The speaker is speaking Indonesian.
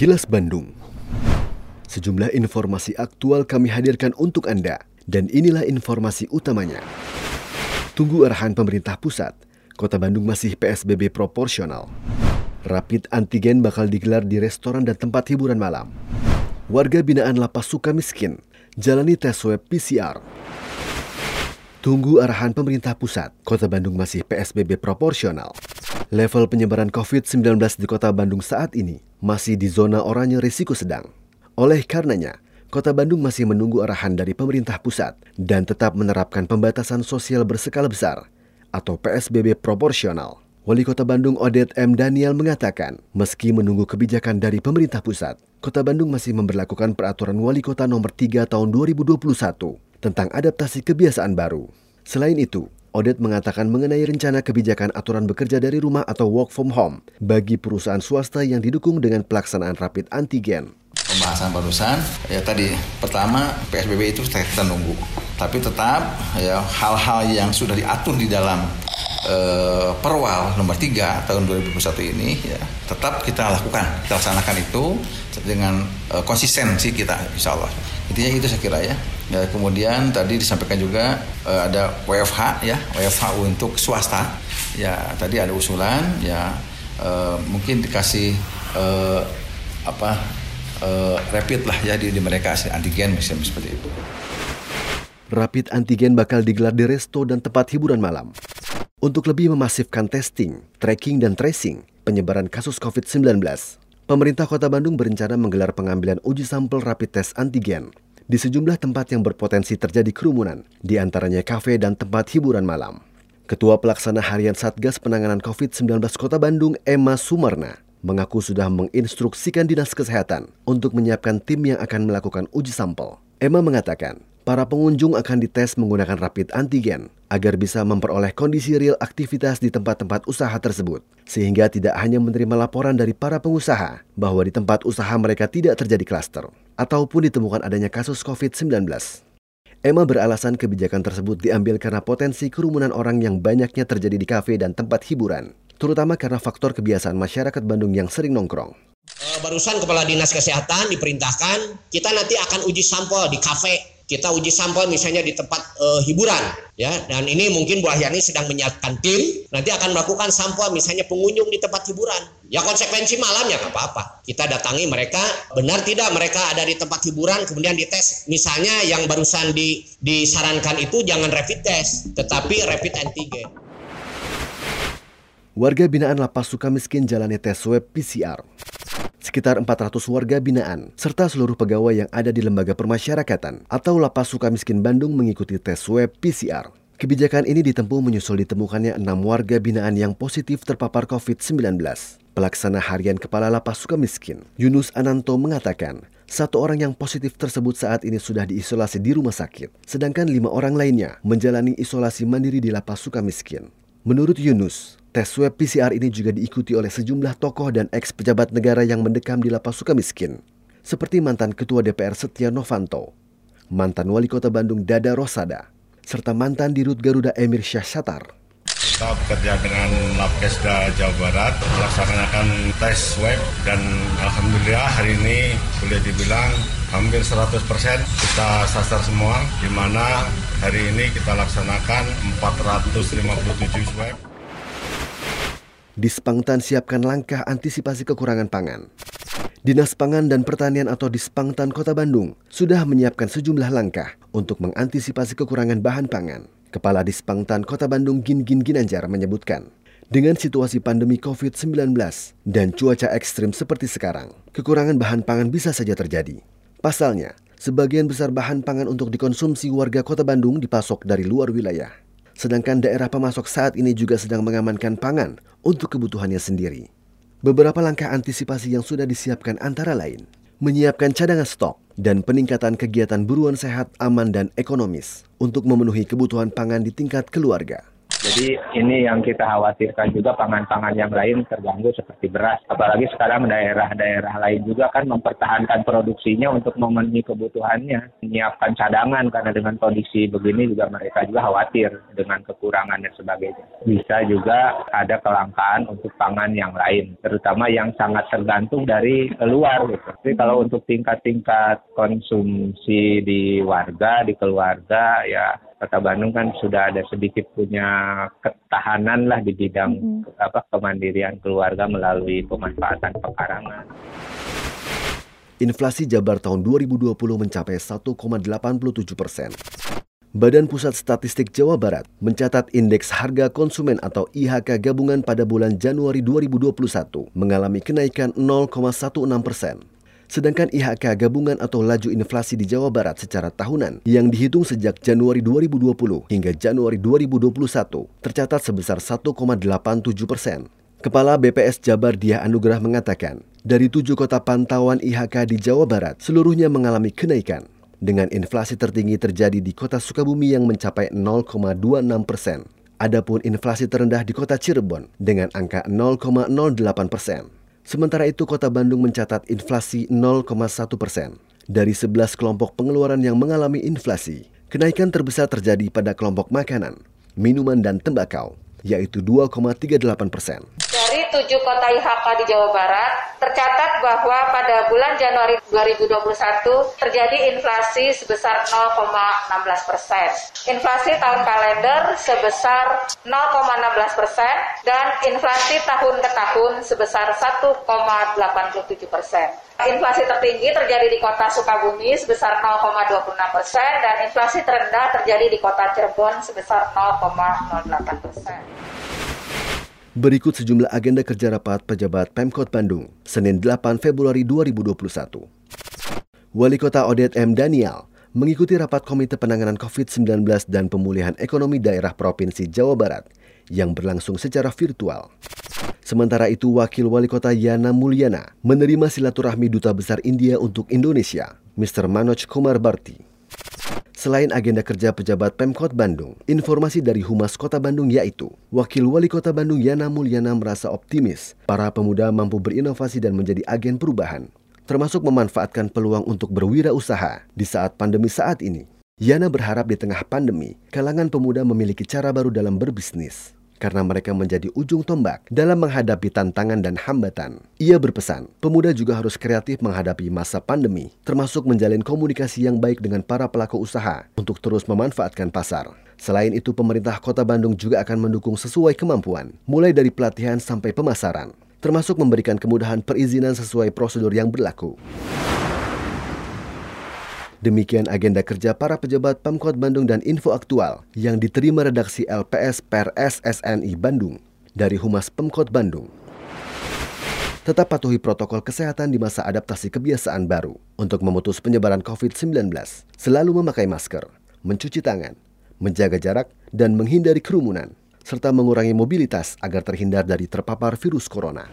Kilas Bandung. Sejumlah informasi aktual kami hadirkan untuk Anda, dan inilah informasi utamanya. Tunggu arahan pemerintah pusat, Kota Bandung masih PSBB proporsional. Rapid antigen bakal digelar di restoran dan tempat hiburan malam. Warga binaan Lapas Sukamiskin jalani tes swab PCR. Tunggu arahan pemerintah pusat, Kota Bandung masih PSBB proporsional. Level penyebaran COVID-19 di Kota Bandung saat ini masih di zona oranye risiko sedang. Oleh karenanya, Kota Bandung masih menunggu arahan dari pemerintah pusat dan tetap menerapkan pembatasan sosial berskala besar atau PSBB proporsional. Wali Kota Bandung Odet M. Daniel mengatakan, meski menunggu kebijakan dari pemerintah pusat, Kota Bandung masih memperlakukan peraturan Wali Kota nomor 3 tahun 2021 tentang adaptasi kebiasaan baru. Selain itu, Odet mengatakan mengenai rencana kebijakan aturan bekerja dari rumah atau work from home bagi perusahaan swasta yang didukung dengan pelaksanaan rapid antigen. Pembahasan barusan, ya tadi pertama PSBB itu kita nunggu, tapi tetap ya hal-hal yang sudah diatur di dalam uh, Perwal nomor 3 tahun 2021 ini ya tetap kita lakukan, kita laksanakan itu dengan uh, konsistensi kita insya Allah. Intinya itu saya kira ya. Ya, kemudian tadi disampaikan juga uh, ada WFH ya, WFH untuk swasta. Ya, tadi ada usulan ya uh, mungkin dikasih uh, apa uh, rapid lah ya di, di mereka antigen misalnya seperti itu. Rapid antigen bakal digelar di resto dan tempat hiburan malam. Untuk lebih memasifkan testing, tracking, dan tracing penyebaran kasus COVID-19, pemerintah Kota Bandung berencana menggelar pengambilan uji sampel rapid test antigen di sejumlah tempat yang berpotensi terjadi kerumunan, di antaranya kafe dan tempat hiburan malam. Ketua Pelaksana Harian Satgas Penanganan COVID-19 Kota Bandung, Emma Sumarna, mengaku sudah menginstruksikan Dinas Kesehatan untuk menyiapkan tim yang akan melakukan uji sampel. Emma mengatakan, para pengunjung akan dites menggunakan rapid antigen agar bisa memperoleh kondisi real aktivitas di tempat-tempat usaha tersebut, sehingga tidak hanya menerima laporan dari para pengusaha bahwa di tempat usaha mereka tidak terjadi klaster ataupun ditemukan adanya kasus COVID-19. Emma beralasan kebijakan tersebut diambil karena potensi kerumunan orang yang banyaknya terjadi di kafe dan tempat hiburan, terutama karena faktor kebiasaan masyarakat Bandung yang sering nongkrong. Eh, barusan Kepala Dinas Kesehatan diperintahkan kita nanti akan uji sampel di kafe kita uji sampel misalnya di tempat uh, hiburan ya. Dan ini mungkin Bu Ahyani sedang menyiapkan tim nanti akan melakukan sampel misalnya pengunjung di tempat hiburan. Ya konsekuensi malam ya apa-apa. Kita datangi mereka benar tidak mereka ada di tempat hiburan kemudian dites. Misalnya yang barusan di, disarankan itu jangan rapid test tetapi rapid antigen. Warga binaan Lapas Sukamiskin jalani tes swab PCR sekitar 400 warga binaan, serta seluruh pegawai yang ada di lembaga permasyarakatan atau Lapas Sukamiskin Bandung mengikuti tes swab PCR. Kebijakan ini ditempuh menyusul ditemukannya enam warga binaan yang positif terpapar COVID-19. Pelaksana harian Kepala Lapas Sukamiskin, Yunus Ananto mengatakan, satu orang yang positif tersebut saat ini sudah diisolasi di rumah sakit, sedangkan lima orang lainnya menjalani isolasi mandiri di Lapas Sukamiskin. Menurut Yunus, Tes swab PCR ini juga diikuti oleh sejumlah tokoh dan eks pejabat negara yang mendekam di lapas suka miskin, seperti mantan Ketua DPR Setia Novanto, mantan Wali Kota Bandung Dada Rosada, serta mantan Dirut Garuda Emir Syah Satar. Kita bekerja dengan Labkesda Jawa Barat melaksanakan tes swab dan Alhamdulillah hari ini boleh dibilang hampir 100% kita sasar semua di mana hari ini kita laksanakan 457 swab. Dispangtan siapkan langkah antisipasi kekurangan pangan. Dinas Pangan dan Pertanian atau Dispangtan Kota Bandung sudah menyiapkan sejumlah langkah untuk mengantisipasi kekurangan bahan pangan. Kepala Dispangtan Kota Bandung Gin Gin Ginanjar menyebutkan, dengan situasi pandemi COVID-19 dan cuaca ekstrim seperti sekarang, kekurangan bahan pangan bisa saja terjadi. Pasalnya, sebagian besar bahan pangan untuk dikonsumsi warga Kota Bandung dipasok dari luar wilayah. Sedangkan daerah pemasok saat ini juga sedang mengamankan pangan untuk kebutuhannya sendiri. Beberapa langkah antisipasi yang sudah disiapkan antara lain, menyiapkan cadangan stok dan peningkatan kegiatan buruan sehat, aman, dan ekonomis untuk memenuhi kebutuhan pangan di tingkat keluarga. Jadi ini yang kita khawatirkan juga pangan-pangan yang lain terganggu seperti beras. Apalagi sekarang daerah-daerah lain juga kan mempertahankan produksinya untuk memenuhi kebutuhannya. Menyiapkan cadangan karena dengan kondisi begini juga mereka juga khawatir dengan kekurangan dan sebagainya. Bisa juga ada kelangkaan untuk pangan yang lain, terutama yang sangat tergantung dari luar gitu. Tapi kalau untuk tingkat-tingkat konsumsi di warga, di keluarga ya Kota Bandung kan sudah ada sedikit punya ketahanan lah di bidang mm-hmm. apa kemandirian keluarga melalui pemanfaatan pekarangan. Inflasi Jabar tahun 2020 mencapai 1,87 persen. Badan Pusat Statistik Jawa Barat mencatat indeks harga konsumen atau IHK gabungan pada bulan Januari 2021 mengalami kenaikan 0,16 persen Sedangkan IHK gabungan atau laju inflasi di Jawa Barat secara tahunan yang dihitung sejak Januari 2020 hingga Januari 2021 tercatat sebesar 1,87 persen. Kepala BPS Jabar Dia Anugrah mengatakan, dari tujuh kota pantauan IHK di Jawa Barat, seluruhnya mengalami kenaikan. Dengan inflasi tertinggi terjadi di kota Sukabumi yang mencapai 0,26 persen. Adapun inflasi terendah di kota Cirebon dengan angka 0,08 persen. Sementara itu, Kota Bandung mencatat inflasi 0,1 persen. Dari 11 kelompok pengeluaran yang mengalami inflasi, kenaikan terbesar terjadi pada kelompok makanan, minuman, dan tembakau, yaitu 2,38 persen. Dari tujuh kota IHK di Jawa Barat, tercatat bahwa pada bulan Januari 2021 terjadi inflasi sebesar 0,16 persen. Inflasi tahun kalender sebesar 0,16 persen dan inflasi tahun ke tahun sebesar 1,87 persen. Inflasi tertinggi terjadi di kota Sukabumi sebesar 0,26 persen dan inflasi terendah terjadi di kota Cirebon sebesar 0,08 persen. Berikut sejumlah agenda kerja rapat pejabat Pemkot Bandung, Senin 8 Februari 2021. Wali Kota Odet M. Daniel mengikuti rapat Komite Penanganan COVID-19 dan Pemulihan Ekonomi Daerah Provinsi Jawa Barat yang berlangsung secara virtual. Sementara itu, Wakil Wali Kota Yana Mulyana menerima silaturahmi Duta Besar India untuk Indonesia, Mr. Manoj Kumar Barti. Selain agenda kerja pejabat Pemkot Bandung, informasi dari Humas Kota Bandung yaitu Wakil Wali Kota Bandung Yana Mulyana merasa optimis para pemuda mampu berinovasi dan menjadi agen perubahan, termasuk memanfaatkan peluang untuk berwirausaha di saat pandemi saat ini. Yana berharap di tengah pandemi, kalangan pemuda memiliki cara baru dalam berbisnis karena mereka menjadi ujung tombak dalam menghadapi tantangan dan hambatan. Ia berpesan, pemuda juga harus kreatif menghadapi masa pandemi, termasuk menjalin komunikasi yang baik dengan para pelaku usaha untuk terus memanfaatkan pasar. Selain itu, pemerintah kota Bandung juga akan mendukung sesuai kemampuan, mulai dari pelatihan sampai pemasaran, termasuk memberikan kemudahan perizinan sesuai prosedur yang berlaku. Demikian agenda kerja para pejabat Pemkot Bandung dan info aktual yang diterima redaksi LPS per SSNI Bandung dari Humas Pemkot Bandung. Tetap patuhi protokol kesehatan di masa adaptasi kebiasaan baru untuk memutus penyebaran COVID-19. Selalu memakai masker, mencuci tangan, menjaga jarak, dan menghindari kerumunan, serta mengurangi mobilitas agar terhindar dari terpapar virus corona.